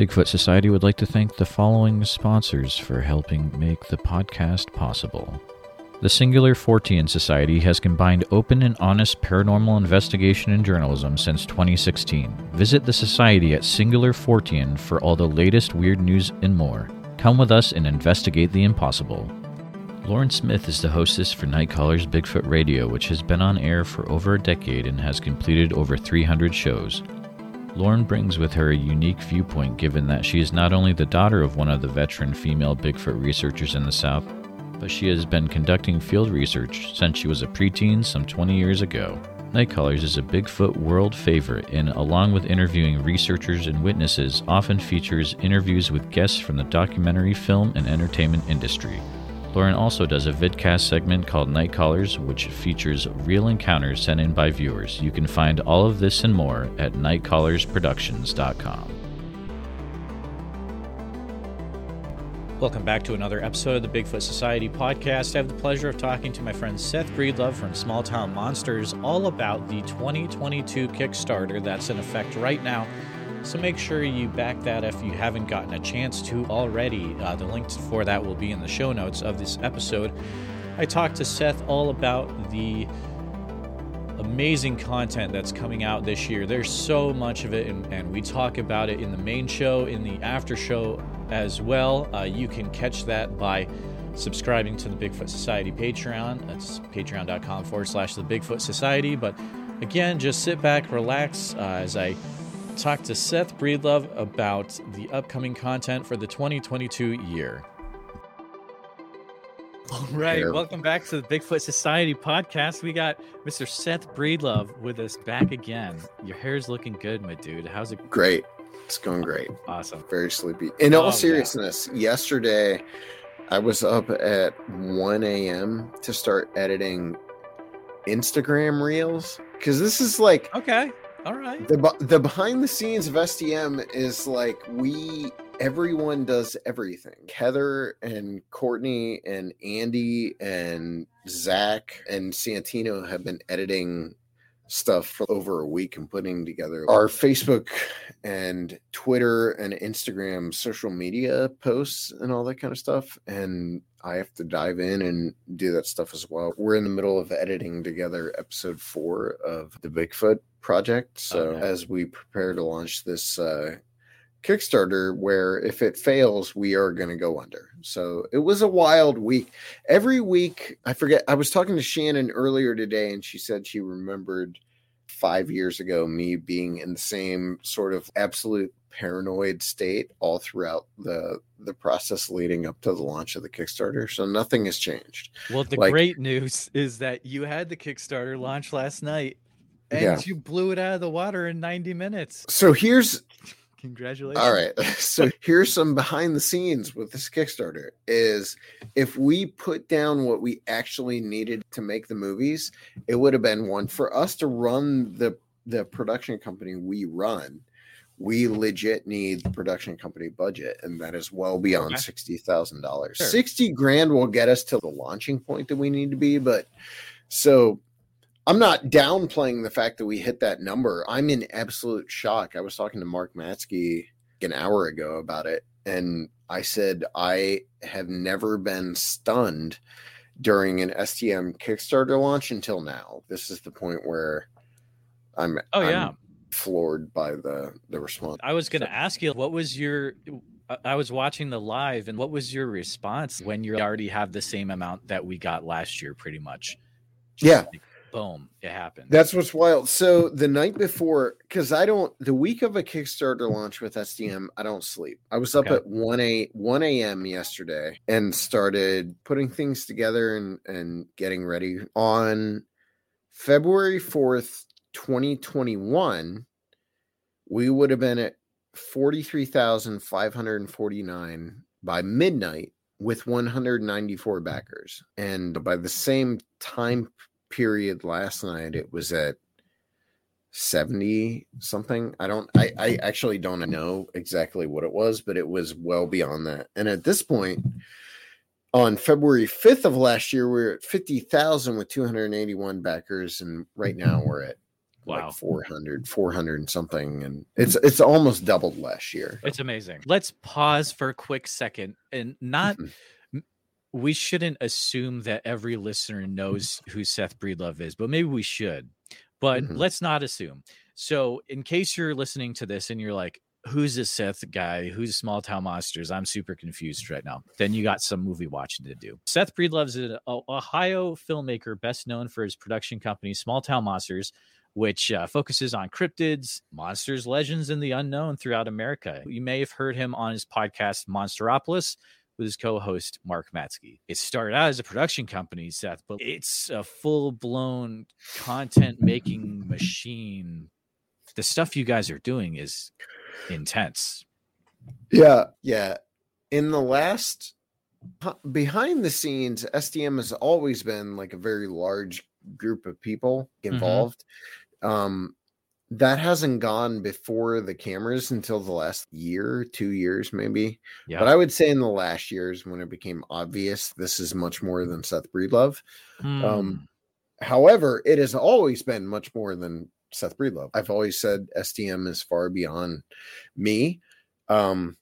Bigfoot Society would like to thank the following sponsors for helping make the podcast possible. The Singular Fortean Society has combined open and honest paranormal investigation and journalism since 2016. Visit the Society at Singular Fortean for all the latest weird news and more. Come with us and investigate the impossible. Lauren Smith is the hostess for Nightcaller's Bigfoot Radio, which has been on air for over a decade and has completed over 300 shows. Lauren brings with her a unique viewpoint given that she is not only the daughter of one of the veteran female Bigfoot researchers in the South, but she has been conducting field research since she was a preteen some 20 years ago. Nightcallers is a Bigfoot world favorite and, along with interviewing researchers and witnesses, often features interviews with guests from the documentary, film, and entertainment industry. Lauren also does a vidcast segment called Night Callers, which features real encounters sent in by viewers. You can find all of this and more at nightcallersproductions.com. Welcome back to another episode of the Bigfoot Society podcast. I have the pleasure of talking to my friend Seth Breedlove from Small Town Monsters all about the 2022 Kickstarter that's in effect right now. So make sure you back that if you haven't gotten a chance to already. Uh, the link for that will be in the show notes of this episode. I talked to Seth all about the amazing content that's coming out this year. There's so much of it, and, and we talk about it in the main show, in the after show as well. Uh, you can catch that by subscribing to the Bigfoot Society Patreon. That's patreon.com forward slash the Bigfoot Society. But again, just sit back, relax uh, as I talk to Seth Breedlove about the upcoming content for the 2022 year. All right, welcome back to the Bigfoot Society podcast. We got Mr. Seth Breedlove with us back again. Your hair's looking good, my dude. How's it? Great. It's going great. Awesome. Very sleepy. In all oh, seriousness, yeah. yesterday I was up at 1 a.m. to start editing Instagram reels because this is like okay, all right. The the behind the scenes of STM is like we everyone does everything. Heather and Courtney and Andy and Zach and Santino have been editing stuff for over a week and putting together our Facebook and Twitter and Instagram social media posts and all that kind of stuff. And I have to dive in and do that stuff as well. We're in the middle of editing together episode four of the Bigfoot project. So okay. as we prepare to launch this uh, Kickstarter where if it fails, we are going to go under. So it was a wild week. Every week, I forget, I was talking to Shannon earlier today, and she said she remembered five years ago me being in the same sort of absolute paranoid state all throughout the the process leading up to the launch of the Kickstarter. So nothing has changed. Well, the like, great news is that you had the Kickstarter launch last night and yeah. you blew it out of the water in 90 minutes. So here's Congratulations. All right. So here's some behind the scenes with this Kickstarter is if we put down what we actually needed to make the movies, it would have been one for us to run the the production company we run. We legit need the production company budget, and that is well beyond okay. sixty thousand dollars. Sure. Sixty grand will get us to the launching point that we need to be, but so I'm not downplaying the fact that we hit that number. I'm in absolute shock. I was talking to Mark Matsky an hour ago about it, and I said I have never been stunned during an STM Kickstarter launch until now. This is the point where I'm. Oh yeah. I'm floored by the the response. I was going to ask you, what was your? I was watching the live, and what was your response when you already have the same amount that we got last year, pretty much? Just yeah. Like, boom, it happened. That's what's wild. So the night before, because I don't, the week of a Kickstarter launch with STM, I don't sleep. I was up okay. at one a one a.m. yesterday and started putting things together and and getting ready on February fourth, twenty twenty one. We would have been at forty three thousand five hundred and forty nine by midnight with 194 backers. And by the same time period last night it was at 70 something i don't I, I actually don't know exactly what it was but it was well beyond that and at this point on february 5th of last year we are at 50000 with 281 backers and right now we're at Wow. like 400 400 and something and it's it's almost doubled last year It's amazing. Let's pause for a quick second and not Mhm. m- we shouldn't assume that every listener knows who Seth Breedlove is, but maybe we should. But Mhm. let's not assume. So, in case you're listening to this and you're like, who's this Seth guy? Who's Small Town Monsters? I'm super confused right now. Then you got some movie watching to do. Seth Breedlove's an Ohio filmmaker best known for his production company, Small Town Monsters, which uh, focuses on cryptids, monsters, legends, and the unknown throughout America. You may have heard him on his podcast, Monsteropolis, with his co-host Mark Matsky. It started out as a production company, Seth, but it's a full-blown content-making machine. The stuff you guys are doing is intense. yeah yeah in the last behind the scenes STM has always been like a very large group of people involved um that hasn't gone before the cameras until the last year two years maybe Yeah. but i would say in the last years when it became obvious this is much more than seth breedlove Hmm. Um, However, it has always been much more than Seth Breedlove. I've always said STM is far beyond me. Um,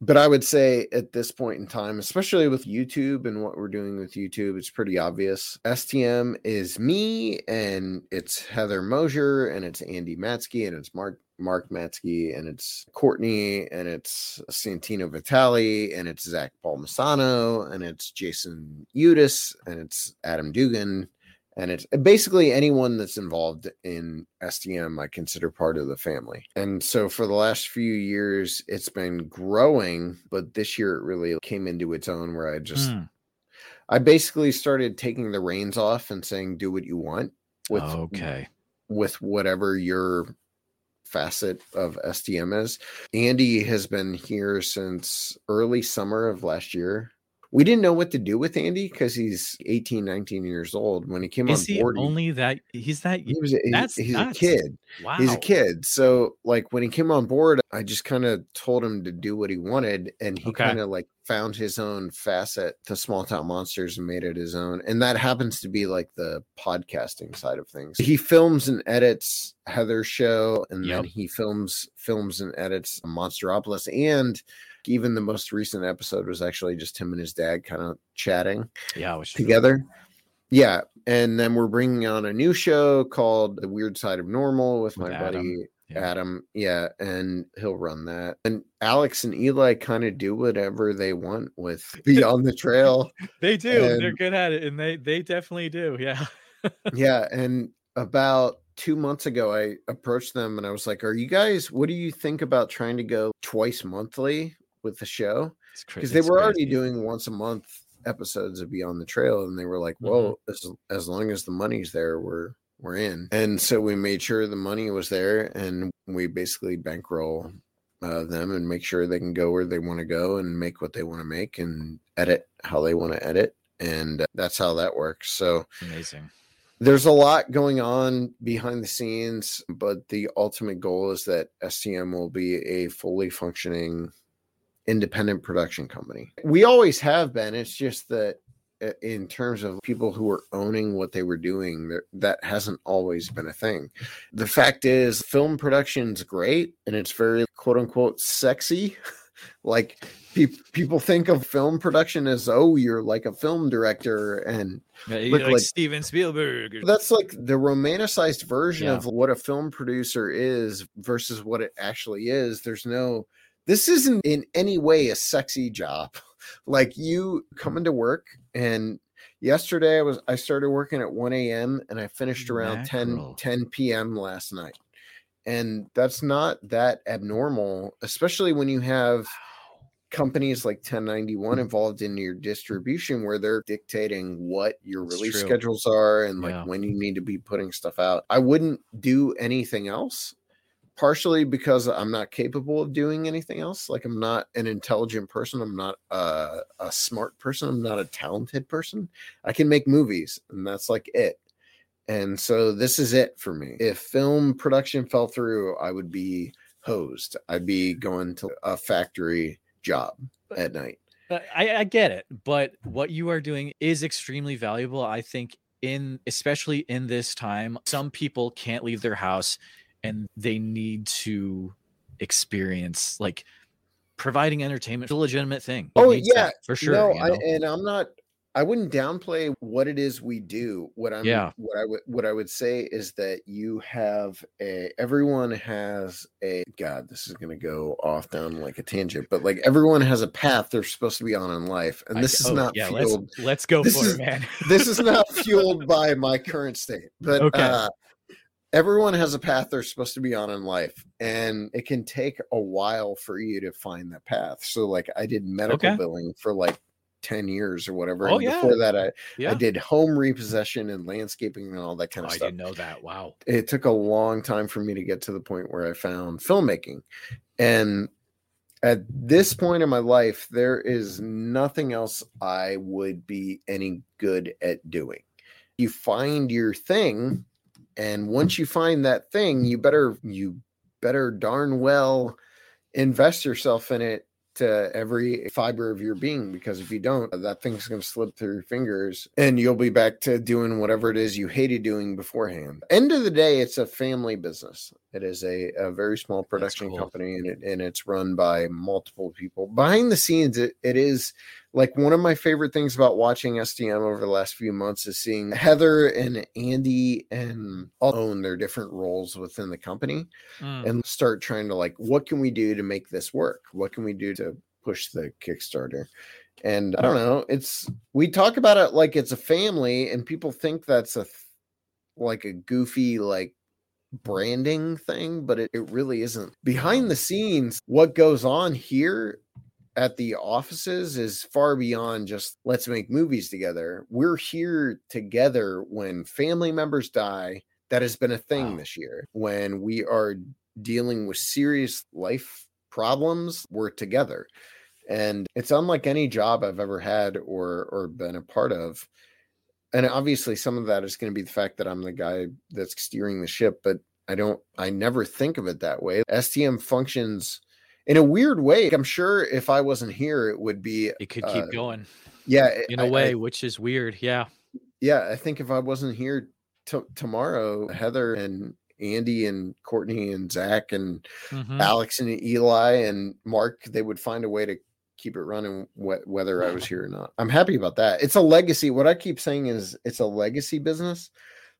but I would say at this point in time, especially with YouTube and what we're doing with YouTube, it's pretty obvious. STM is me and it's Heather Moser and it's Andy Matsky and it's Mark Mark Matsky and it's Courtney and it's Santino Vitale and it's Zach Palmisano and it's Jason Udis and it's Adam Dugan and it's basically anyone that's involved in STM I consider part of the family. And so for the last few years it's been growing, but this year it really came into its own where I just Hmm. I basically started taking the reins off and saying do what you want with okay. with whatever your facet of STM is. Andy has been here since early summer of last year. We didn't know what to do with Andy because he's 18, 19 years old. When he came Is on he board, he- only that? He's that. he, was a, that's he's nuts. a kid. Wow. He's a kid. So like when he came on board, I just kind of told him to do what he wanted and he Okay. kind of like found his own facet to small town monsters and made it his own. And that happens to be like the podcasting side of things. He films and edits Heather's show and then he films films and edits Monsteropolis and even the most recent episode was actually just him and his dad kind of chatting Yeah. Which is really together. Yeah, and then we're bringing on a new show called The Weird Side of Normal with With my Adam, buddy yeah. Adam. Yeah, and he'll run that. And Alex and Eli kind of do whatever they want with Beyond the Trail. They do. They're good at it, and they they definitely do. Yeah. yeah, and about two months ago, I approached them and I was like, "Are you guys? What do you think about trying to go twice monthly with the show?" Because they were already doing once a month episodes of Beyond the Trail, and they were like, Mhm. "Well, as as long as the money's there, we're we're in." And so we made sure the money was there, and we basically bankroll uh, them and make sure they can go where they want to go and make what they want to make and edit how they want to edit, and uh, that's how that works. So amazing. there's a lot going on behind the scenes, but the ultimate goal is that STM will be a fully functioning independent production company. We always have been. It's just that uh, in terms of people who are owning what they were doing, that hasn't always been a thing. The fact is, film production's great and it's very quote unquote sexy. like pe- people think of film production as, oh, you're like a film director and Yeah, Look like, like- Steven Spielberg. that's like the romanticized version Yeah. of what a film producer is versus what it actually is. There's no, this isn't in any way a sexy job. Like you come into work and yesterday I was, I started working at 1 a.m. and I finished around 10, Mackerel. 10 p.m. last night. And that's not that abnormal, especially when you have companies like 1091 hmm. involved in your distribution where they're dictating what your release true. schedules are and like Yeah. when you need to be putting stuff out. I wouldn't do anything else partially because I'm not capable of doing anything else. Like I'm not an intelligent person, I'm not a, a smart person, I'm not a talented person. I can make movies and that's like it. And so this is it for me. If film production fell through, I would be hosed. I'd be going to a factory job at night. I, I get it, but what you are doing is extremely valuable. I think in especially in this time, some people can't leave their house and they need to experience like providing entertainment a legitimate thing. Oh yeah, for sure. No, you I, and I'm not. I wouldn't downplay what it is we do. What I'm, Yeah. what I would, what I would say is that you have a. Everyone has a. God, this is going to go off down like a tangent, but like everyone has a path they're supposed to be on in life, and I- this is oh, not yeah, fueled. let's let's go this for is- it, man. this is not fueled by my current state, but Okay. uh, everyone has a path they're supposed to be on in life, and it can take a while for you to find that path. So, like, I did medical Okay. billing for like 10 years or whatever. Oh, and yeah. before that, I, Yeah. I did home repossession and landscaping and all that kind Oh, of stuff I didn't know that. Wow. It took a long time for me to get to the point where I found filmmaking. And at this point in my life, there is nothing else I would be any good at doing. You find your thing, and once you find that thing, you better you better darn well invest yourself in it to every fiber of your being because if you don't that thing's going to slip through your fingers and you'll be back to doing whatever it is you hated doing beforehand. End of the day it's a family business. It is a, a very small production cool. company and, it, and it's run by multiple people. Behind the scenes it, it is like one of my favorite things about watching STM over the last few months is seeing Heather and Andy and all own their different roles within the company Mm. and start trying to like what can we do to make this work? What can we do to push the kickstarter? And i don't know it's we talk about it like it's a family and people think that's a like a goofy like branding thing but it, it really isn't. Behind the scenes what goes on here at the offices is far beyond just let's make movies together. We're here together when family members die. That has been a thing Wow. this year. When we are dealing with serious life problems we're together. And it's unlike any job i've ever had or or been a part of. And obviously some of that is going to be the fact that i'm the guy that's steering the ship but i don't i never think of it that way. Stm functions in a weird way i'm sure if i wasn't here it would be It could keep uh, going yeah in a a way, which is weird. Yeah. yeah, I think if I wasn't here t- tomorrow, Heather and Andy and Courtney and Zach and Mhm. Alex and Eli and Mark, they would find a way to keep it running wh- whether I was here or not. I'm happy about that. It's a legacy. What I keep saying is it's a legacy business.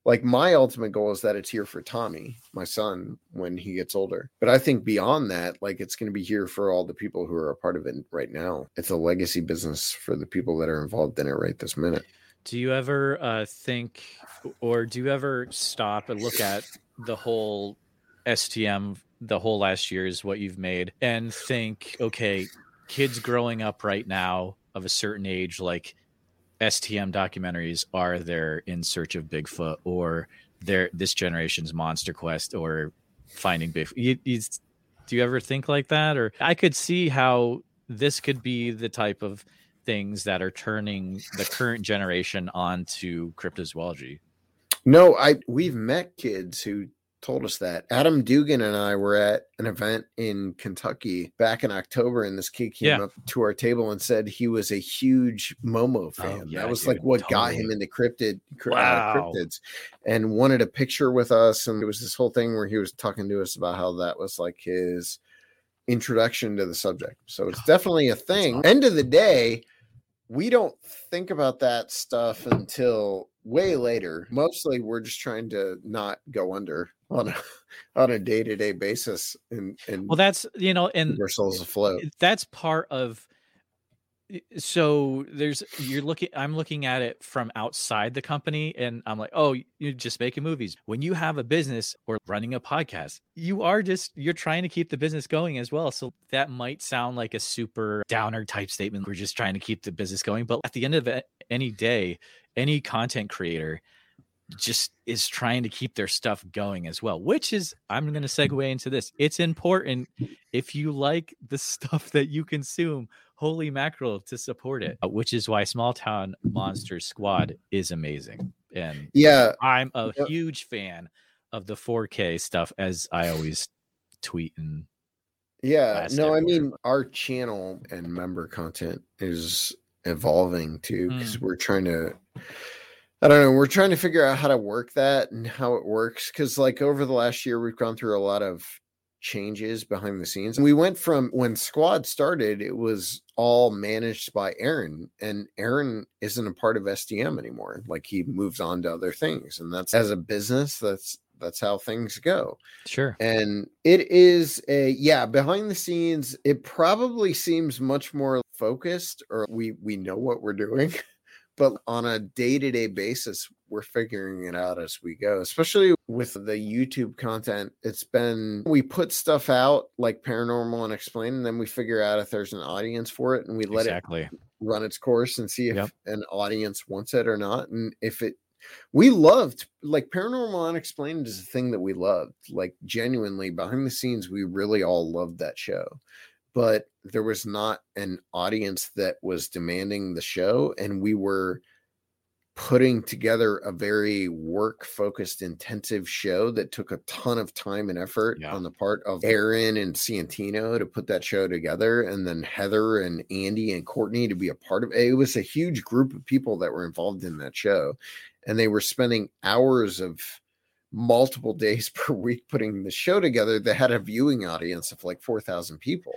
Like my ultimate goal is that it's here for Tommy, my son, when he gets older. But I think beyond that, like it's going to be here for all the people who are a part of it right now. It's a legacy business for the people that are involved in it right this minute. Do you ever uh, think, or do you ever stop and look at the whole STM, the whole last year is what you've made, and think, okay, kids growing up right now of a certain age, like STM documentaries, are they're in search of Bigfoot or they're this generation's Monster Quest or Finding Bigfoot? You, you, do you ever think like that? Or I could see how this could be the type of things that are turning the current generation onto cryptozoology. No, I we've met kids who told us that. Adam Dugan and I were at an event in Kentucky back in October, and this kid came Yeah. up to our table and said he was a huge Momo fan. Oh, yeah, that was dude, like what got him into cryptid cry- Wow. uh, cryptids, and wanted a picture with us. And it was this whole thing where he was talking to us about how that was like his introduction to the subject. So it's definitely a thing. awesome. End of the day, we don't think about that stuff until way later. Mostly we're just trying to not go under on a on a day-to-day basis and and Well, that's you know, and keep ourselves afloat. that's part of so there's you're looking i'm looking at it from outside the company and i'm like oh you're just making movies. When you have a business or running a podcast you are just you're trying to keep the business going as well. So that might sound like a super downer type statement. We're just trying to keep the business going. But at the end of any day any content creator just is trying to keep their stuff going as well which is i'm going to segue into this it's important if you like the stuff that you consume holy mackerel to support it uh, which is why small town Monster squad is amazing and Yeah, i'm a Yep. huge fan of the 4k stuff as i always tweet and yeah. No, I mean our channel and member content is evolving too because Mm. we're trying to I don't know. We're trying to figure out how to work that and how it works because, like, over the last year, we've gone through a lot of changes behind the scenes. We went from when Squad started, it was all managed by Aaron, and Aaron isn't a part of STM anymore. Like, he moves on to other things, and that's as a business, that's that's how things go. Sure. And it is a yeah, behind the scenes, it probably seems much more focused, or we we know what we're doing. but on a day-to-day basis we're figuring it out as we go especially with the youtube content it's been we put stuff out like paranormal unexplained and then we figure out if there's an audience for it and we let exactly. it run its course and see if Yep. an audience wants it or not and if it we loved like paranormal unexplained is a thing that we loved like genuinely behind the scenes we really all loved that show but there was not an audience that was demanding the show and we were putting together a very work focused intensive show that took a ton of time and effort Yeah. on the part of Aaron and Santino to put that show together and then Heather and Andy and Courtney to be a part of it. It was a huge group of people that were involved in that show and they were spending hours of multiple days per week putting the show together that had a viewing audience of like 4,000 people.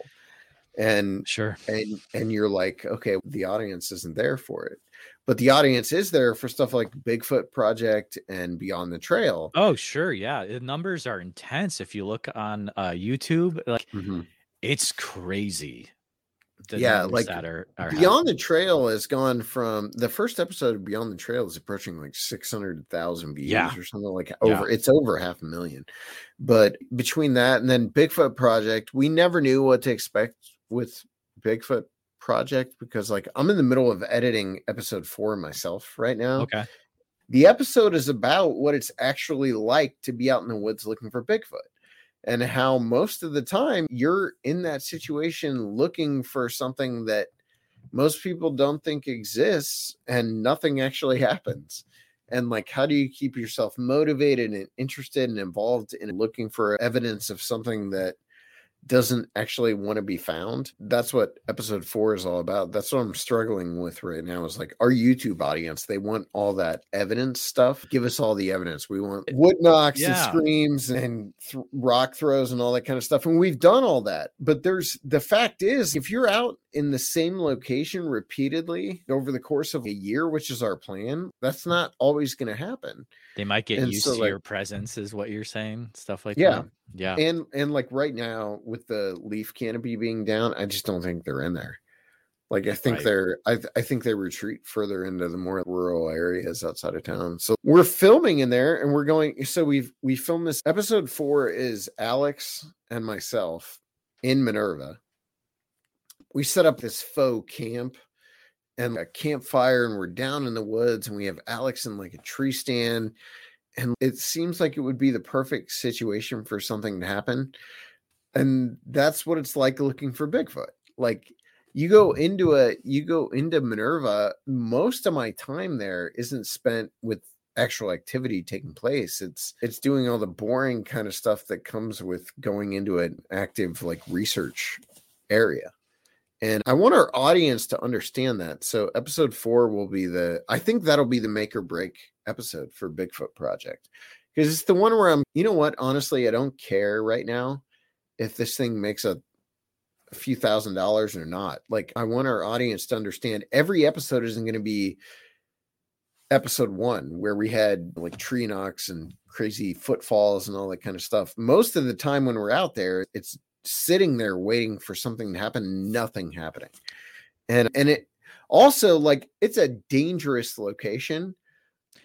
And Sure. and and you're like, okay, the audience isn't there for it. But the audience is there for stuff like Bigfoot Project and Beyond the Trail. Oh, sure. Yeah. The numbers are intense. If you look on uh, YouTube, like it's crazy. Yeah, like, that are, are Beyond the Trail has gone from the first episode of Beyond the Trail is approaching like 600,000 views Yeah. or something like Yeah. over it's over half a million. But between that and then Bigfoot Project, we never knew what to expect with Bigfoot Project because like I'm in the middle of editing episode 4 myself right now. okay. the episode is about what it's actually like to be out in the woods looking for Bigfoot and how most of the time you're in that situation looking for something that most people don't think exists and nothing actually happens. And like, how do you keep yourself motivated and interested and involved in looking for evidence of something that doesn't actually want to be found. That's what episode four is all about. That's what I'm struggling with right now. Is like our YouTube audience. They want all that evidence stuff. Give us all the evidence. We want eh, wood knocks and screams and th- rock throws and all that kind of stuff. And we've done all that. But there's the fact is, if you're out in the same location repeatedly over the course of a year, which is our plan, that's not always going to happen. They might get And used so, to like- your presence, is what you're saying. Stuff like Yeah. that. Yeah. and and like right now with the leaf canopy being down i just don't think they're in there like i think Right. they're I, I think they retreat further into the more rural areas outside of town so we're filming in there and we're going so we've we filmed this episode four is alex and myself in minerva we set up this faux camp and a campfire and we're down in the woods and we have alex in like a tree stand and it seems like it would be the perfect situation for something to happen and that's what it's like looking for bigfoot. Like you go into a you go into minerva most of my time there isn't spent with actual activity taking place. It's it's doing all the boring kind of stuff that comes with going into an active like research area and i want our audience to understand that. So episode four will be the i think that'll be the make or break episode for bigfoot project. Because it's the one where i'm you know what? Honestly i don't care right now if this thing makes a, a few thousand dollars or not. Like i want our audience to understand every episode isn't going to be episode one where we had like tree knocks and crazy footfalls and all that kind of stuff. Most of the time when we're out there it's sitting there waiting for something to happen nothing happening. And and it also like it's a dangerous location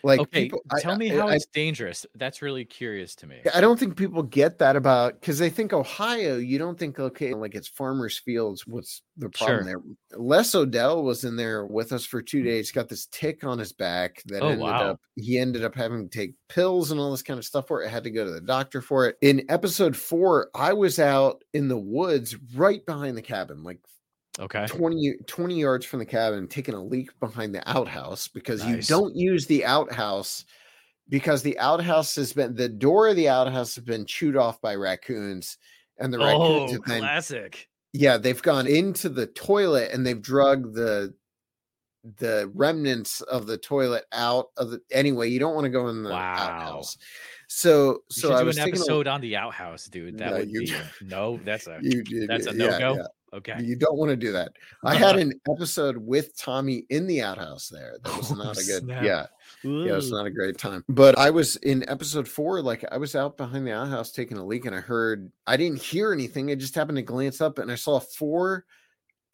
like okay. people, I- tell me I- how I- it's dangerous. That's really curious to me. I don't think people get that about because they think Ohio. You don't think okay, like it's farmers' fields. What's the problem Sure. there? Les Odell was in there with us for two mm. days. Got this tick on his back that Oh, ended wow. up. He ended up having to take pills and all this kind of stuff for it. Had to go to the doctor for it. In episode four, I was out in the woods right behind the cabin, like Okay. 20, 20 yards from the cabin, taking a leak behind the outhouse because you don't use the outhouse because the outhouse has been the door of the outhouse has been chewed off by raccoons and the raccoons Oh, have been classic. yeah they've gone into the toilet and they've drug the the remnants of the toilet out of the anyway. You don't want to go in the Wow. outhouse. So You so I do was an taking a- episode on the outhouse, dude. That No, would you- be no. That's a you, you- that's a no go. yeah. Okay. You don't want to do that. I had uh-huh. an episode with Tommy in the outhouse there. That was Oh, not a good. snap. Yeah, yeah, it's not a great time. But I was in episode four, like I was out behind the outhouse taking a leak, and I heard I didn't hear anything. I just happened to glance up, and I saw four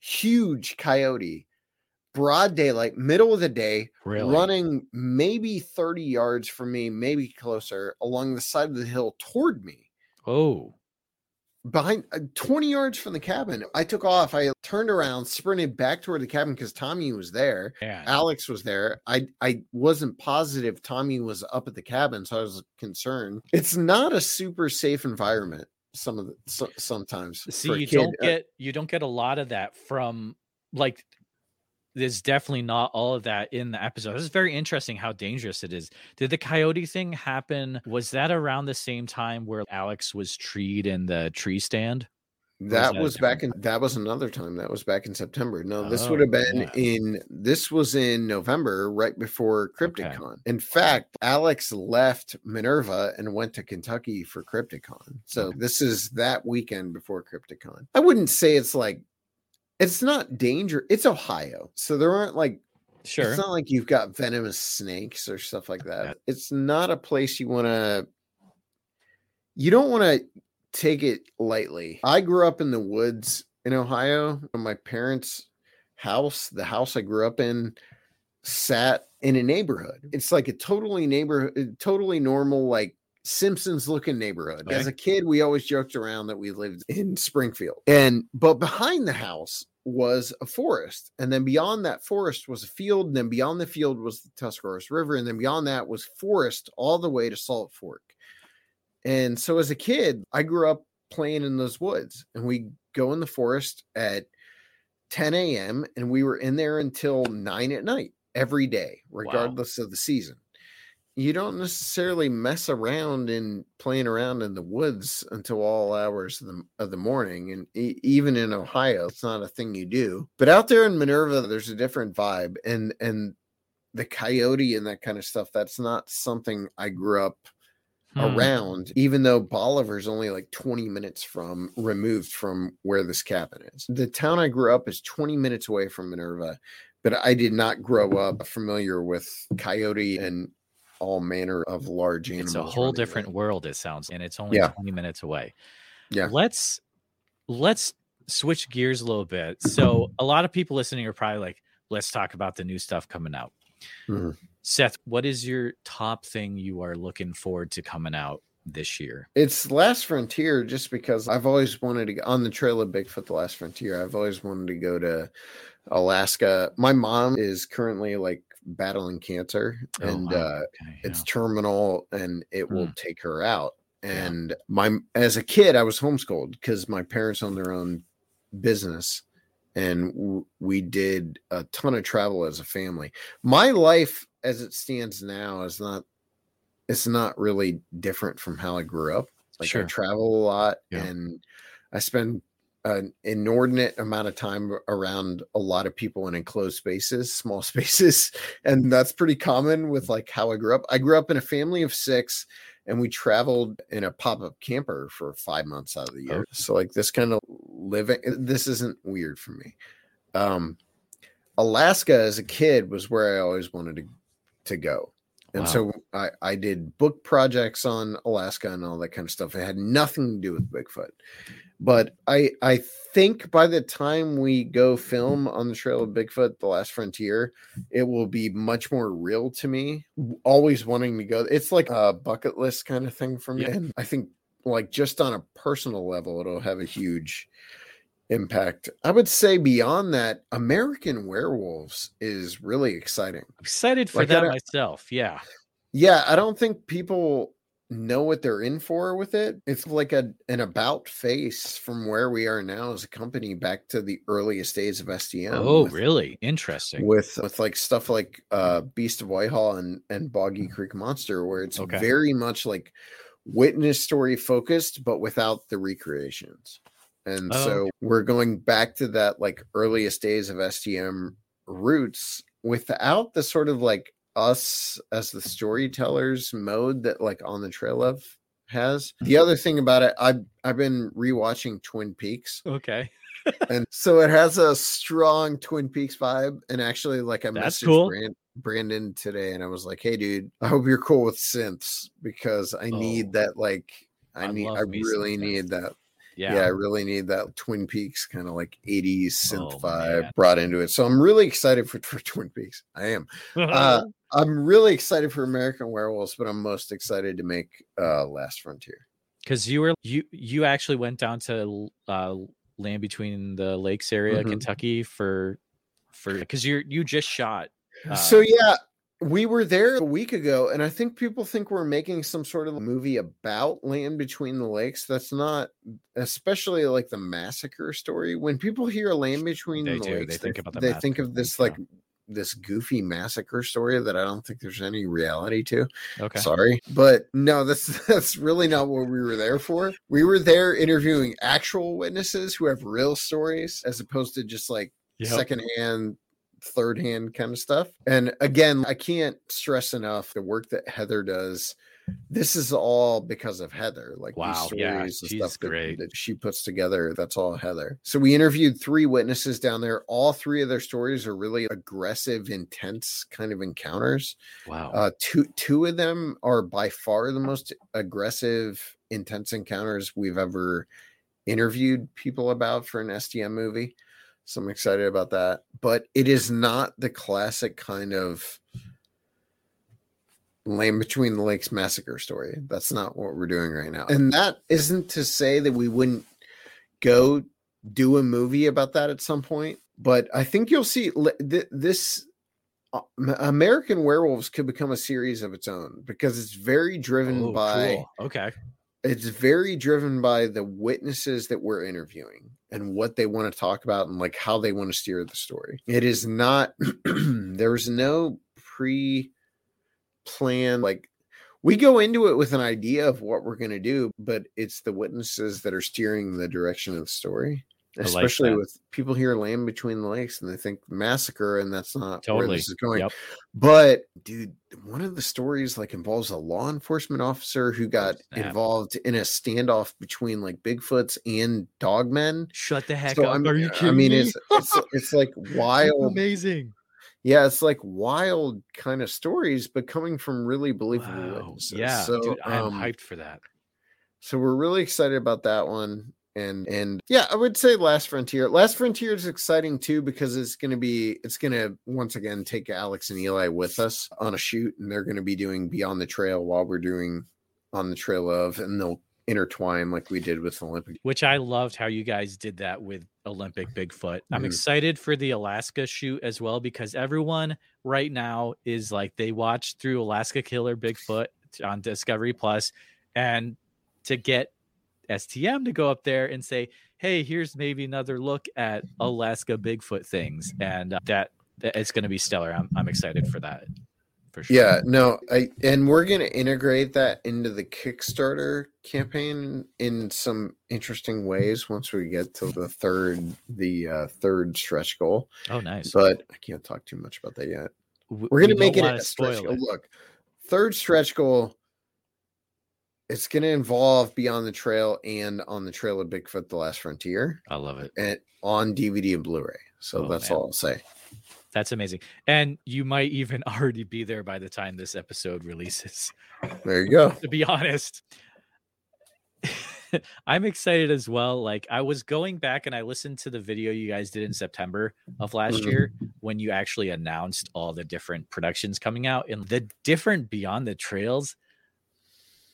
huge coyote, broad daylight, middle of the day, really running maybe thirty yards from me, maybe closer, along the side of the hill toward me Oh, behind uh, 20 yards from the cabin. I took off. I turned around, sprinted back toward the cabin because Tommy was there. man. Alex was there. I I wasn't positive Tommy was up at the cabin, so I was concerned. It's not a super safe environment. Some of the so, sometimes See, you kid. don't Uh, get you don't get a lot of that from like. There's definitely not all of that in the episode. It's very interesting how dangerous it is. Did the coyote thing happen? Was that around the same time where Alex was treed in the tree stand? that that was back in that was another time. That was back in September. No, this would Oh, have been yeah. in this was in November, right before Okay. Crypticon. In fact, Alex left Minerva and went to Kentucky for Crypticon. So Okay. this is that weekend before Crypticon. I wouldn't say it's like it's not danger. It's Ohio. So there aren't like Sure. it's not like you've got venomous snakes or stuff like that. Yeah. It's not a place you want to. You don't want to take it lightly. I grew up in the woods in Ohio. My parents' house, the house I grew up in, sat in a neighborhood. It's like a totally neighborhood, uh, totally normal, like Simpsons looking neighborhood. As a kid, we always joked around that we lived in Springfield. And but behind the house was a forest. And then beyond that forest was a field. And then beyond the field was the Tuscarawas River. And then beyond that was forest all the way to Salt Fork. And so as a kid, I grew up playing in those woods. And we go in the forest at 10 a.m. and we were in there until nine at night every day, regardless of the season. You don't necessarily mess around in playing around in the woods until all hours of the, of the morning. And e- even in Ohio, it's not a thing you do. But out there in Minerva, there's a different vibe. And, and, the coyote and that kind of stuff, that's not something I grew up Hmm. around, even though Bolivar's only like 20 minutes from removed from where this cabin is. The town I grew up is 20 minutes away from Minerva, but I did not grow up familiar with coyote and all manner of large animals. It's a whole different around. world, it sounds, and it's only Yeah. 20 minutes away. Yeah. Let's let's switch gears a little bit. So a lot of people listening are probably like, let's talk about the new stuff coming out. Mhm. Seth, what is your top thing you are looking forward to coming out this year? It's Last Frontier just because I've always wanted to go on the trail of Bigfoot, the Last Frontier. I've always wanted to go to Alaska. My mom is currently like battling cancer Oh, and wow. uh Okay, it's yeah. terminal and it will Hmm. take her out. Yeah. And my as a kid, I was homeschooled because my parents owned their own business, and w- we did a ton of travel as a family. My life, as it stands now, is not. It's not really different from how I grew up. Like I travel a lot, Yeah. and I spend an inordinate amount of time around a lot of people in enclosed spaces, small spaces, and that's pretty common with like how I grew up. I grew up in a family of six, and we traveled in a pop-up camper for five months out of the year. Okay. So like this kind of living, this isn't weird for me. Um, Alaska as a kid was where I always wanted to to go. And Wow. so I, I did book projects on Alaska and all that kind of stuff. It had nothing to do with Bigfoot. But I I think by the time we go film on the trail of Bigfoot, the last frontier, it will be much more real to me. Always wanting to go. It's like a bucket list kind of thing for me. Yeah. And I think like just on a personal level, it'll have a huge impact. I would say beyond that, American Werewolves is really exciting. I'm excited for Like, that myself. Yeah. Yeah, I don't think people know what they're in for with it. It's like a an about face from where we are now as a company back to the earliest days of STM. oh, with, really? Interesting. With with like stuff like uh Beast of Whitehall and and Boggy Creek Monster, where it's Okay. very much like witness story focused, but without the recreations. And Oh, so we're going back to that like earliest days of STM roots without the sort of like us as the storytellers mode that like on the trail of has. The other thing about it, I've I've been rewatching Twin Peaks, Okay. and so it has a strong Twin Peaks vibe. And actually, like I That's messaged cool. Brand, Brandon today, and I was like, "Hey, dude, I hope you're cool with synths because I Oh. need that. Like, I, I need, I really need that. Yeah. Yeah. I really need that Twin Peaks kind of like 80s synth Oh, vibe man. brought into it. So I'm really excited for, for Twin Peaks. I am. Uh, I'm really excited for American Werewolves, but I'm most excited to make uh Last Frontier. because you were you you actually went down to uh land between the lakes area Mhm. kentucky for for because you're you just shot uh, so yeah, we were there a week ago, and I think people think we're making some sort of movie about Land Between the Lakes. That's not, especially like the massacre story. When people hear Land Between They the do, they Lakes, think about the they think of this like this goofy massacre story that I don't think there's any reality to. okay Sorry, but no, that's that's really not what we were there for. We were there interviewing actual witnesses who have real stories, as opposed to just like Yep. secondhand, third hand kind of stuff. And again, I can't stress enough the work that Heather does. This is all because of Heather. Like Wow, these yeah, stories and she's stuff that, great. that she puts together. That's all Heather. So we interviewed three witnesses down there. All three of their stories are really aggressive, intense kind of encounters. wow Uh, two two of them are by far the most aggressive, intense encounters we've ever interviewed people about for an STM movie. So I'm excited about that. But it is not the classic kind of Land Between the Lakes massacre story. That's not what we're doing right now. And that isn't to say that we wouldn't go do a movie about that at some point. But I think you'll see th- this uh, American Werewolves could become a series of its own because it's very driven Oh, by cool. okay it's very driven by the witnesses that we're interviewing and what they want to talk about and like how they want to steer the story. It is not there's no pre planned like we go into it with an idea of what we're going to do, but it's the witnesses that are steering the direction of the story. I like Especially with people hear land between the lakes and they think massacre, and that's not where Totally. this is going. Yep. But dude, one of the stories like involves a law enforcement officer who got snap. involved in a standoff between like Bigfoots and dogmen. shut the heck So up I'm, are you I kidding mean, me? it's it's it's like wild. amazing Yeah, it's like wild kind of stories, but coming from really believable wow. witnesses. yeah so dude i'm um, hyped for that so we're really excited about that one. And and yeah, I would say Last Frontier. Last Frontier is exciting too because it's gonna be it's gonna once again take Alex and Eli with us on a shoot, and they're gonna be doing Beyond the Trail while we're doing on the trail of, and they'll intertwine like we did with Olympic. which I loved how you guys did that with Olympic Bigfoot. I'm Mhm. excited for the Alaska shoot as well because everyone right now is like they watched through Alaska Killer Bigfoot on Discovery Plus and to get STM to go up there and say, "Hey, here's maybe another look at Alaska Bigfoot things." And uh, that that- it's going to be stellar. I'm I'm excited for that. For sure. Yeah, no, I and we're gonna integrate that into the Kickstarter campaign in some interesting ways once we get to the third the uh third stretch goal. Oh, nice. But I can't talk too much about that yet. We're gonna make it a stretch goal. it. Look, third stretch goal. It's gonna involve Beyond the Trail and on the Trail of Bigfoot: The Last Frontier, I love it. and on DVD and Blu-ray. So Oh, that's man. all I'll say. That's amazing. And you might even already be there by the time this episode releases. There you go. to be honest. I'm excited as well. Like I was going back and I listened to the video you guys did in September of last Mhm. year when you actually announced all the different productions coming out and the different Beyond the Trails.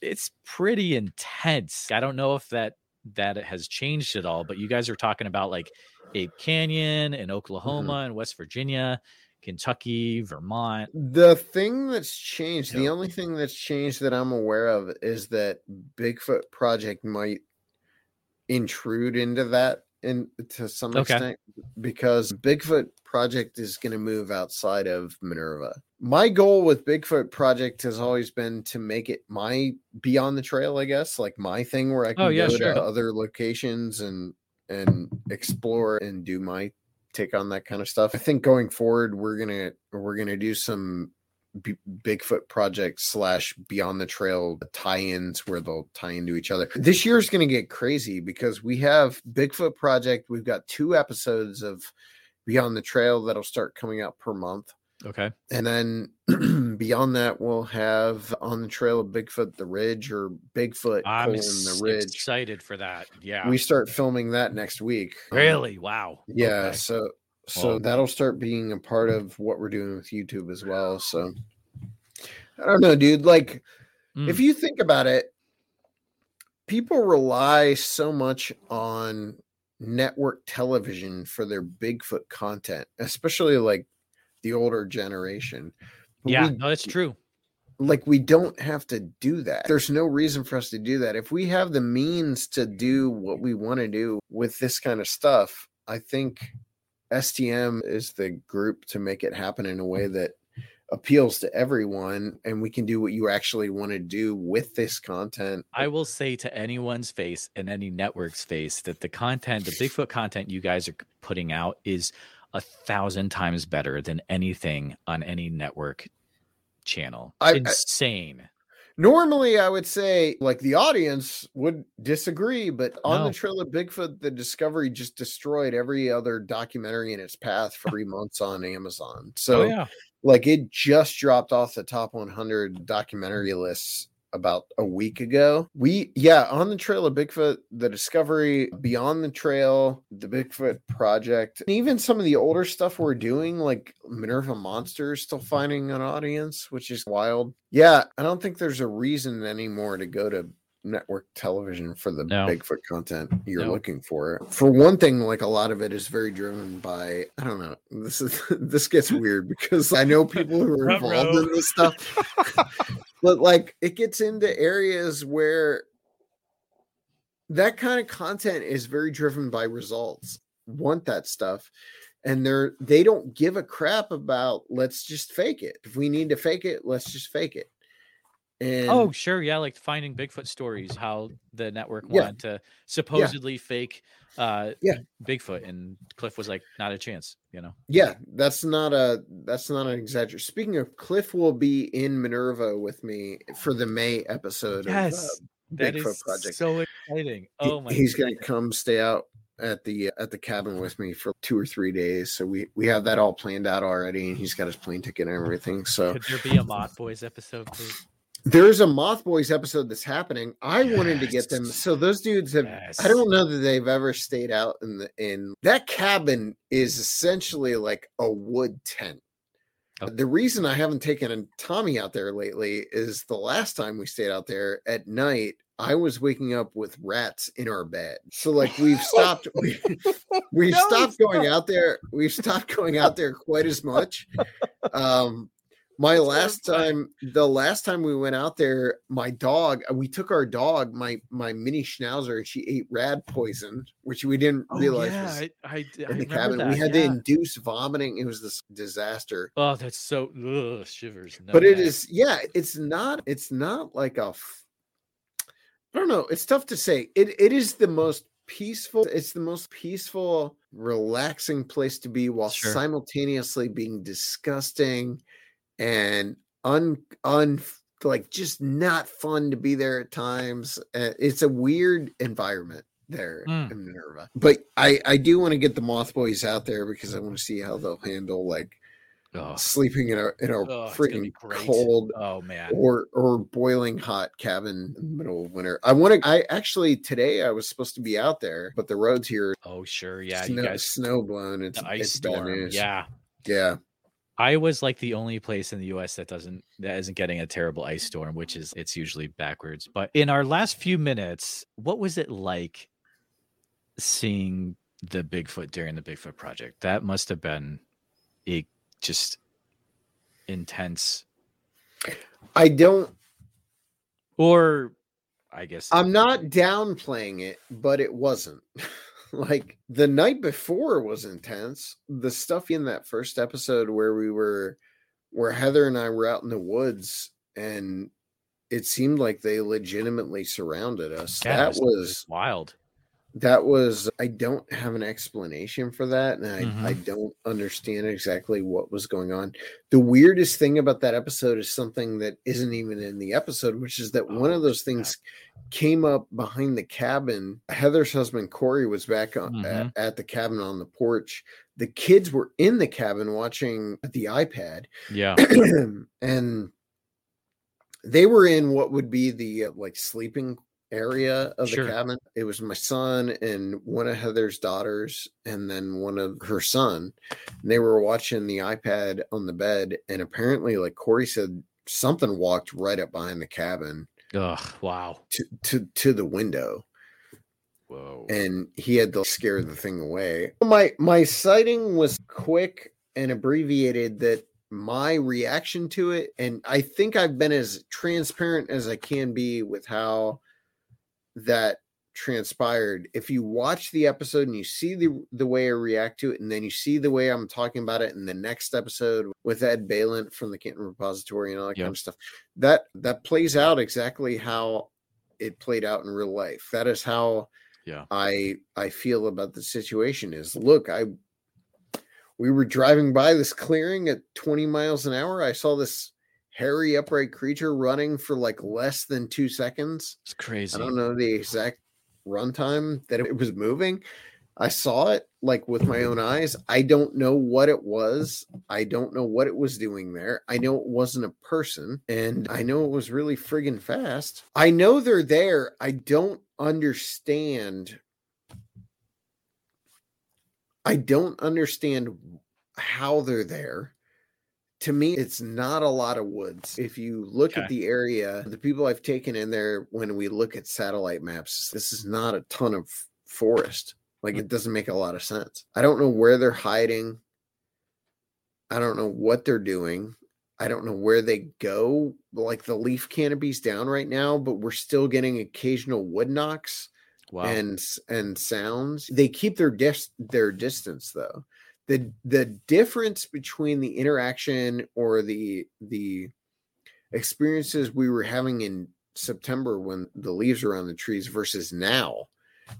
It's pretty intense. I don't know if that that has changed at all, but you guys are talking about like Ape Canyon in mm-hmm. Oklahoma and West Virginia, Kentucky, Vermont. The thing that's changed, the only thing that's changed that I'm aware of is that Bigfoot Project might intrude into that in to some Okay. extent because Bigfoot Project is going to move outside of Minerva. My goal with Bigfoot Project has always been to make it my beyond the trail, I guess, like my thing where I oh, can Oh, yeah, go sure. to other locations and and explore and do my take on that kind of stuff. I think going forward, we're gonna we're gonna do some B- Bigfoot project slash Beyond the Trail tie-ins where they'll tie into each other. This year is going to get crazy because we have Bigfoot project. We've got two episodes of Beyond the Trail that'll start coming out per month. Okay. And then beyond that, we'll have on the trail of Bigfoot the Ridge or Bigfoot I'm s- the Ridge. excited for that. Yeah. We start filming that next week. Really? Wow. Yeah. Okay. So so Well- that'll start being a part of what we're doing with YouTube as well. So I don't know, dude. Like if Mm. you think about it, people rely so much on network television for their Bigfoot content, especially like the older generation. But yeah, we- no, that's true. like we don't have to do that. There's no reason for us to do that. If we have the means to do what we want to do with this kind of stuff, I think STM is the group to make it happen in a way that appeals to everyone and we can do what you actually want to do with this content. I will say to anyone's face and any network's face that the content, the Bigfoot content you guys are putting out is a thousand times better than anything on any network channel. I- I- Insane. Normally, I would say like the audience would disagree, but on No. the trail of Bigfoot, the Discovery just destroyed every other documentary in its path for three months on Amazon. Oh, so, oh yeah. like, it just dropped off the top 100 documentary lists about a week ago. We, yeah, on the trail of Bigfoot, the Discovery, Beyond the Trail, the Bigfoot Project, and even some of the older stuff we're doing, like Minerva Monsters, still finding an audience, which is wild. Yeah, I don't think there's a reason anymore to go to network television for the No. Bigfoot content you're No. looking for. For one thing, like a lot of it is very driven by I don't know. This is this gets weird because I know people who are involved in this stuff. but like it gets into areas where that kind of content is very driven by results. Want that stuff and they're they don't give a crap about let's just fake it. If we need to fake it, let's just fake it. And Oh, sure. Yeah, like finding Bigfoot stories, how the network Yeah. wanted to supposedly fake uh Yeah. Bigfoot and Cliff was like, not a chance, you know. Yeah, that's not a that's not an exaggeration. Speaking of, Cliff will be in Minerva with me for the May episode of Yes, uh, That Bigfoot is Project. so exciting. Oh my he's gonna come stay out at the at the cabin with me for two or three days. So we we have that all planned out already, and he's got his plane ticket and everything. So Could there be a Moth Boys episode, please? There's a Moth Boys episode that's happening. I wanted to get them. So those dudes have. Yes. I don't know that they've ever stayed out in the in that cabin is essentially like a wood tent. Oh. The reason I haven't taken Tommy out there lately is the last time we stayed out there at night, I was waking up with rats in our bed. So like we've stopped we, we've No, stopped going out there. We've stopped going out there quite as much. Um my last time the last time we went out there my dog we took our dog my my mini schnauzer and she ate rad poison which we didn't Oh, realize yeah, was I, I, I in the remember cabin we had yeah. to induce vomiting it was this disaster Oh, that's so ugh, shivers. No but it is yeah it's not it's not like a i don't know it's tough to say it it is the most peaceful it's the most peaceful relaxing place to be while Sure. simultaneously being disgusting and un un like just not fun to be there at times Uh, it's a weird environment there Mm. in minerva but i i do want to get the moth boys out there because i want to see how they'll handle like Oh, sleeping in a in a Oh, it's gonna be freaking cold oh man. or or boiling hot cabin in the middle of winter. I want to. I actually today I was supposed to be out there, but the roads here Oh sure, yeah. snow, you guys snow blown. It's, the ice storm. Yeah. yeah. I was like the only place in the US that doesn't that isn't getting a terrible ice storm, which is it's usually backwards. But in our last few minutes, what was it like seeing the Bigfoot during the Bigfoot project? That must have been a just intense I don't. or I guess I'm not downplaying it, but it wasn't. like the night before was intense. The stuff in that first episode where we were, where Heather and I were out in the woods and it seemed like they legitimately surrounded us. yeah, that was- was wild. That was i don't have an explanation for that and I, Mhm. I don't understand exactly what was going on the weirdest thing about that episode is something that isn't even in the episode which is that one Oh, of those snap. things came up behind the cabin heather's husband corey was back on, Mhm. at, at the cabin on the porch the kids were in the cabin watching the ipad Yeah. and they were in what would be the uh, like sleeping area of Sure. the cabin. It was my son and one of Heather's daughters, and then one of her son. And they were watching the iPad on the bed, and apparently, like Corey said, something walked right up behind the cabin Ugh. Wow. to to, to the window Whoa. and he had to scare the thing away. My my sighting was quick and abbreviated that my reaction to it and I think I've been as transparent as I can be with how that transpired. If you watch the episode and you see the the way I react to it and then you see the way I'm talking about it in the next episode with Ed Balint from the Canton Repository and all that Yep. kind of stuff, that that plays out exactly how it played out in real life. That is how Yeah. I I feel about the situation is look, I we were driving by this clearing at 20 miles an hour. I saw this hairy upright creature running for like less than two seconds. It's crazy. I don't know the exact runtime that it was moving. I saw it like with my own eyes. I don't know what it was. I don't know what it was doing there. I know it wasn't a person and I know it was really friggin' fast. I know they're there. I don't understand. I don't understand how they're there. To me, it's not a lot of woods. If you look Okay. at the area, the people I've taken in there, when we look at satellite maps, this is not a ton of forest. Like mm. it doesn't make a lot of sense. I don't know where they're hiding. I don't know what they're doing. I don't know where they go. Like the leaf canopy's down right now, but we're still getting occasional wood knocks wow. and and sounds. They keep their dis- their distance though. The the difference between the interaction or the the experiences we were having in September when the leaves are on the trees versus now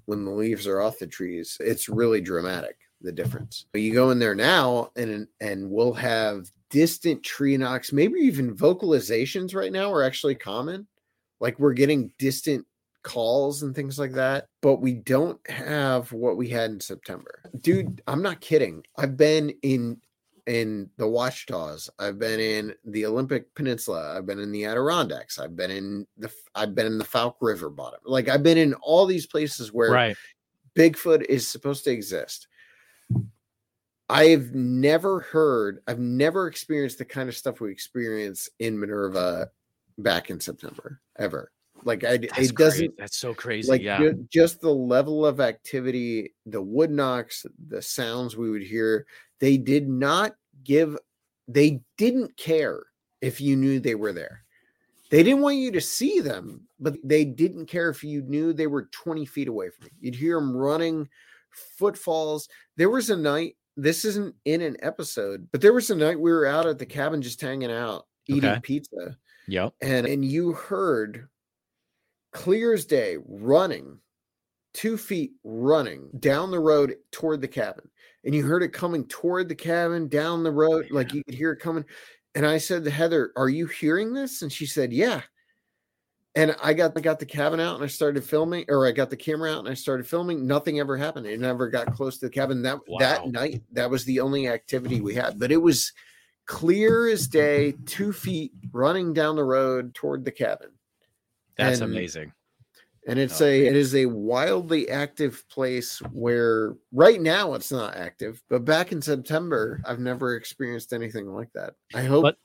when the leaves are off the trees, it's really dramatic the difference. You go in there now and and we'll have distant tree knocks, maybe even vocalizations right now are actually common. Like we're getting distant calls and things like that, but we don't have what we had in September. Dude, I'm not kidding. I've been in in the Ouachitas. I've been in the Olympic Peninsula. I've been in the Adirondacks. I've been in the I've been in the Falk River bottom. Like I've been in all these places where right. Bigfoot is supposed to exist. I've never heard, I've never experienced the kind of stuff we experience in Minerva back in September ever. Like I, That's it doesn't crazy. That's so crazy. like yeah. ju- just the level of activity, the wood knocks, the sounds we would hear. They did not give, they didn't care if you knew they were there. They didn't want you to see them, but they didn't care if you knew they were 20 feet away from you. You'd hear them running, footfalls. There was a night, this isn't in an episode, but there was a night we were out at the cabin just hanging out, eating Okay. pizza Yep. and and you heard clear as day running two feet running down the road toward the cabin. And you heard it coming toward the cabin down the road like you could hear it coming. And i said to heather are you hearing this? And she said yeah. And i got i got the cabin out and i started filming or i got the camera out and i started filming. Nothing ever happened. It never got close to the cabin. That that night that was the only activity we had. But it was clear as day two feet running down the road toward the cabin That's And- amazing. and it's Oh, a it is a wildly active place where right now it's not active but back in september i've never experienced anything like that. I hope But-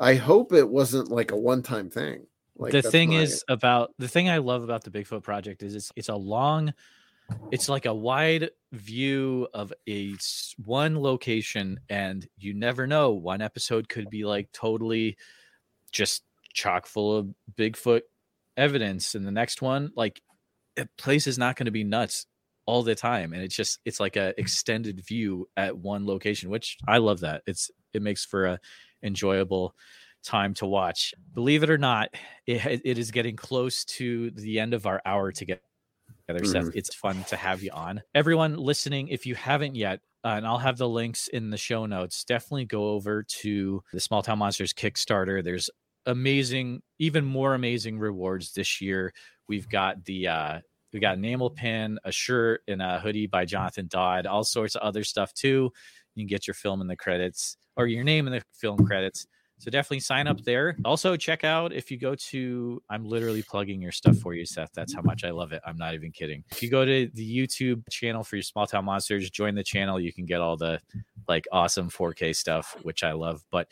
i hope it wasn't like a one-time thing. Like the thing my- is about the thing I love about the Bigfoot project is it's it's a long it's like a wide view of a one location and you never know. One episode could be like totally just chock full of Bigfoot evidence and the next one like a place is not going to be nuts all the time and it's just it's like a extended view at one location which I love that it's it makes for a enjoyable time to watch. Believe it or not, it, it is getting close to the end of our hour together. together, Seth. It's fun to have you on. Everyone listening, if you haven't yet, uh, and I'll have the links in the show notes. Definitely go over to the Small Town Monsters Kickstarter. There's amazing, even more amazing rewards this year. We've got the uh, we got an enamel pin, a shirt, and a hoodie by Jonathan Dodd, all sorts of other stuff too. You can get your film in the credits or your name in the film credits. So definitely sign up there. Also, check out if you go to, I'm literally plugging your stuff for you, Seth. That's how much I love it. I'm not even kidding. If you go to the YouTube channel for your small town monsters, join the channel. You can get all the like awesome 4K stuff, which I love. But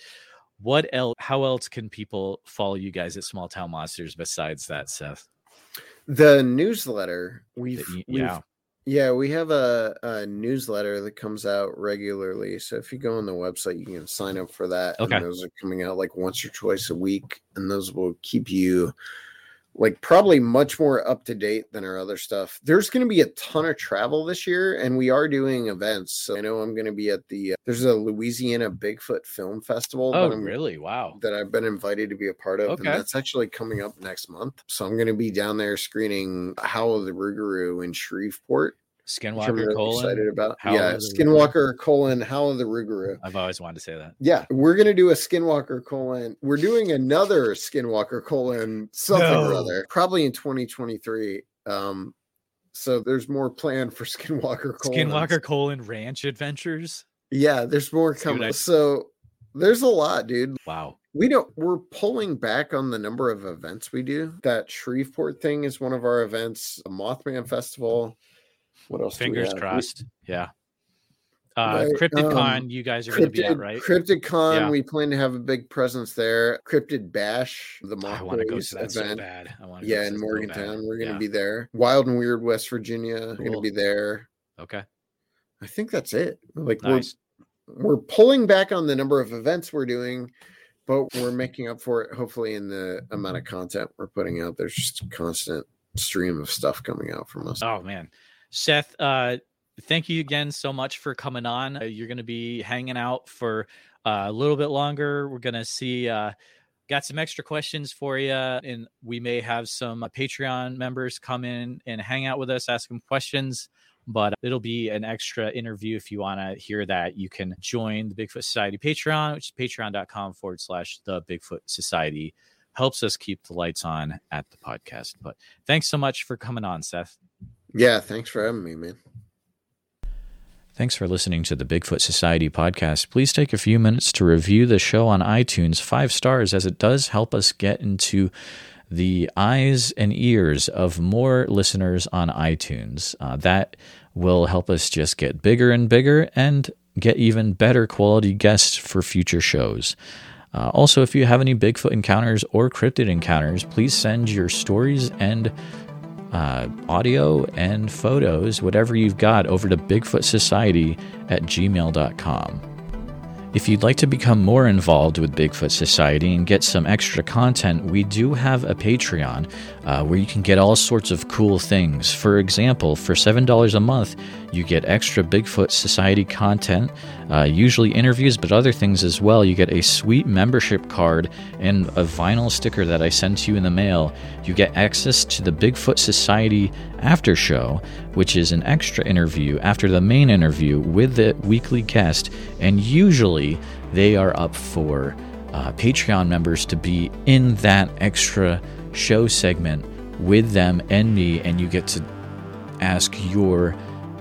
what else, how else can people follow you guys at Small Town Monsters besides that, Seth? The newsletter we've, The e- we've yeah. Yeah, we have a, a newsletter that comes out regularly. So if you go on the website, you can sign up for that. Okay. And those are coming out like once or twice a week. And those will keep you like probably much more up to date than our other stuff. There's going to be a ton of travel this year, and we are doing events. So I know I'm going to be at the, uh, there's a Louisiana Bigfoot Film Festival. Oh, really? Wow. that I've been invited to be a part of, Okay. and that's actually coming up next month. So I'm going to be down there screening Howl of the Rougarou in Shreveport, Skinwalker really colon. excited about. Howl yeah, of the Skinwalker colon Howl of the Rougarou. I've always wanted to say that. Yeah, we're going to do a Skinwalker colon. We're doing another Skinwalker colon something or other, probably in 2023. Um, so there's more planned for Skinwalker colon. Skinwalker colon ranch adventures. Yeah, there's more See what coming. I- So there's a lot, dude. Wow. We don't. We're pulling back on the number of events we do. That Shreveport thing is one of our events. A Mothman Festival. What else? Fingers? We- crossed. Yeah. Uh, Right, um, Con, you guys are going to be at, right? Cryptid Con. Yeah. We plan to have a big presence there. Cryptid Bash, the I want to go to that so event. bad. I want to yeah, in Morgantown, bad. we're going to Yeah. be there. Wild and Weird, West Virginia, we're going to be there. Okay. I think that's it. Like Nice. we're we're pulling back on the number of events we're doing, but we're making up for it. Hopefully, in the amount of content we're putting out. There's just a constant stream of stuff coming out from us. Oh man, Seth, uh, thank you again so much for coming on. Uh, you're going to be hanging out for uh, a little bit longer. We're going to see. Uh, got some extra questions for you, and we may have some uh, Patreon members come in and hang out with us, ask them questions. But it'll be an extra interview if you want to hear that. You can join the Bigfoot Society Patreon, which is patreon.com forward slash the Bigfoot Society. Helps us keep the lights on at the podcast. But thanks so much for coming on, Seth. Yeah, thanks for having me, man. Thanks for listening to the Bigfoot Society podcast. Please take a few minutes to review the show on iTunes, five stars, as it does help us get into the eyes and ears of more listeners on iTunes. Uh, that will help us just get bigger and bigger and get even better quality guests for future shows. Uh, also, if you have any Bigfoot encounters or cryptid encounters, please send your stories and uh, audio and photos, whatever you've got, over to Bigfoot Society at gmail.com. If you'd like to become more involved with Bigfoot Society and get some extra content, we do have a Patreon uh, where you can get all sorts of cool things. For example, for $7 a month, you get extra Bigfoot Society content, uh, usually interviews, but other things as well. You get a sweet membership card and a vinyl sticker that I send to you in the mail. You get access to the Bigfoot Society after show, which is an extra interview after the main interview with the weekly guest, and usually they are up for uh, Patreon members to be in that extra show segment with them and me, and you get to ask your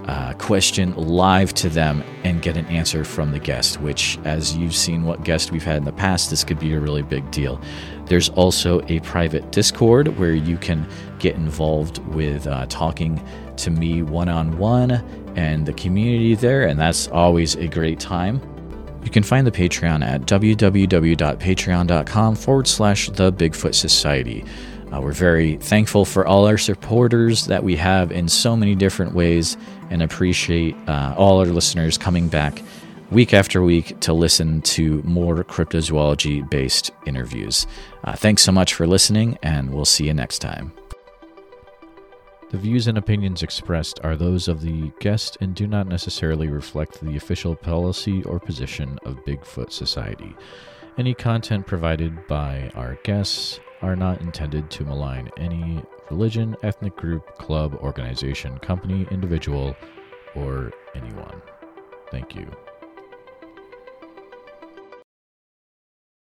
uh, question live to them and get an answer from the guest, which, as you've seen what guest we've had in the past, this could be a really big deal. There's also a private Discord where you can get involved with uh, talking to me one on one and the community there, and that's always a great time. You can find the Patreon at www.patreon.com forward slash the Bigfoot Society. Uh, we're very thankful for all our supporters that we have in so many different ways and appreciate uh, all our listeners coming back week after week to listen to more cryptozoology based interviews. Uh, thanks so much for listening, and we'll see you next time. The views and opinions expressed are those of the guest and do not necessarily reflect the official policy or position of Bigfoot Society. Any content provided by our guests are not intended to malign any religion, ethnic group, club, organization, company, individual, or anyone. Thank you.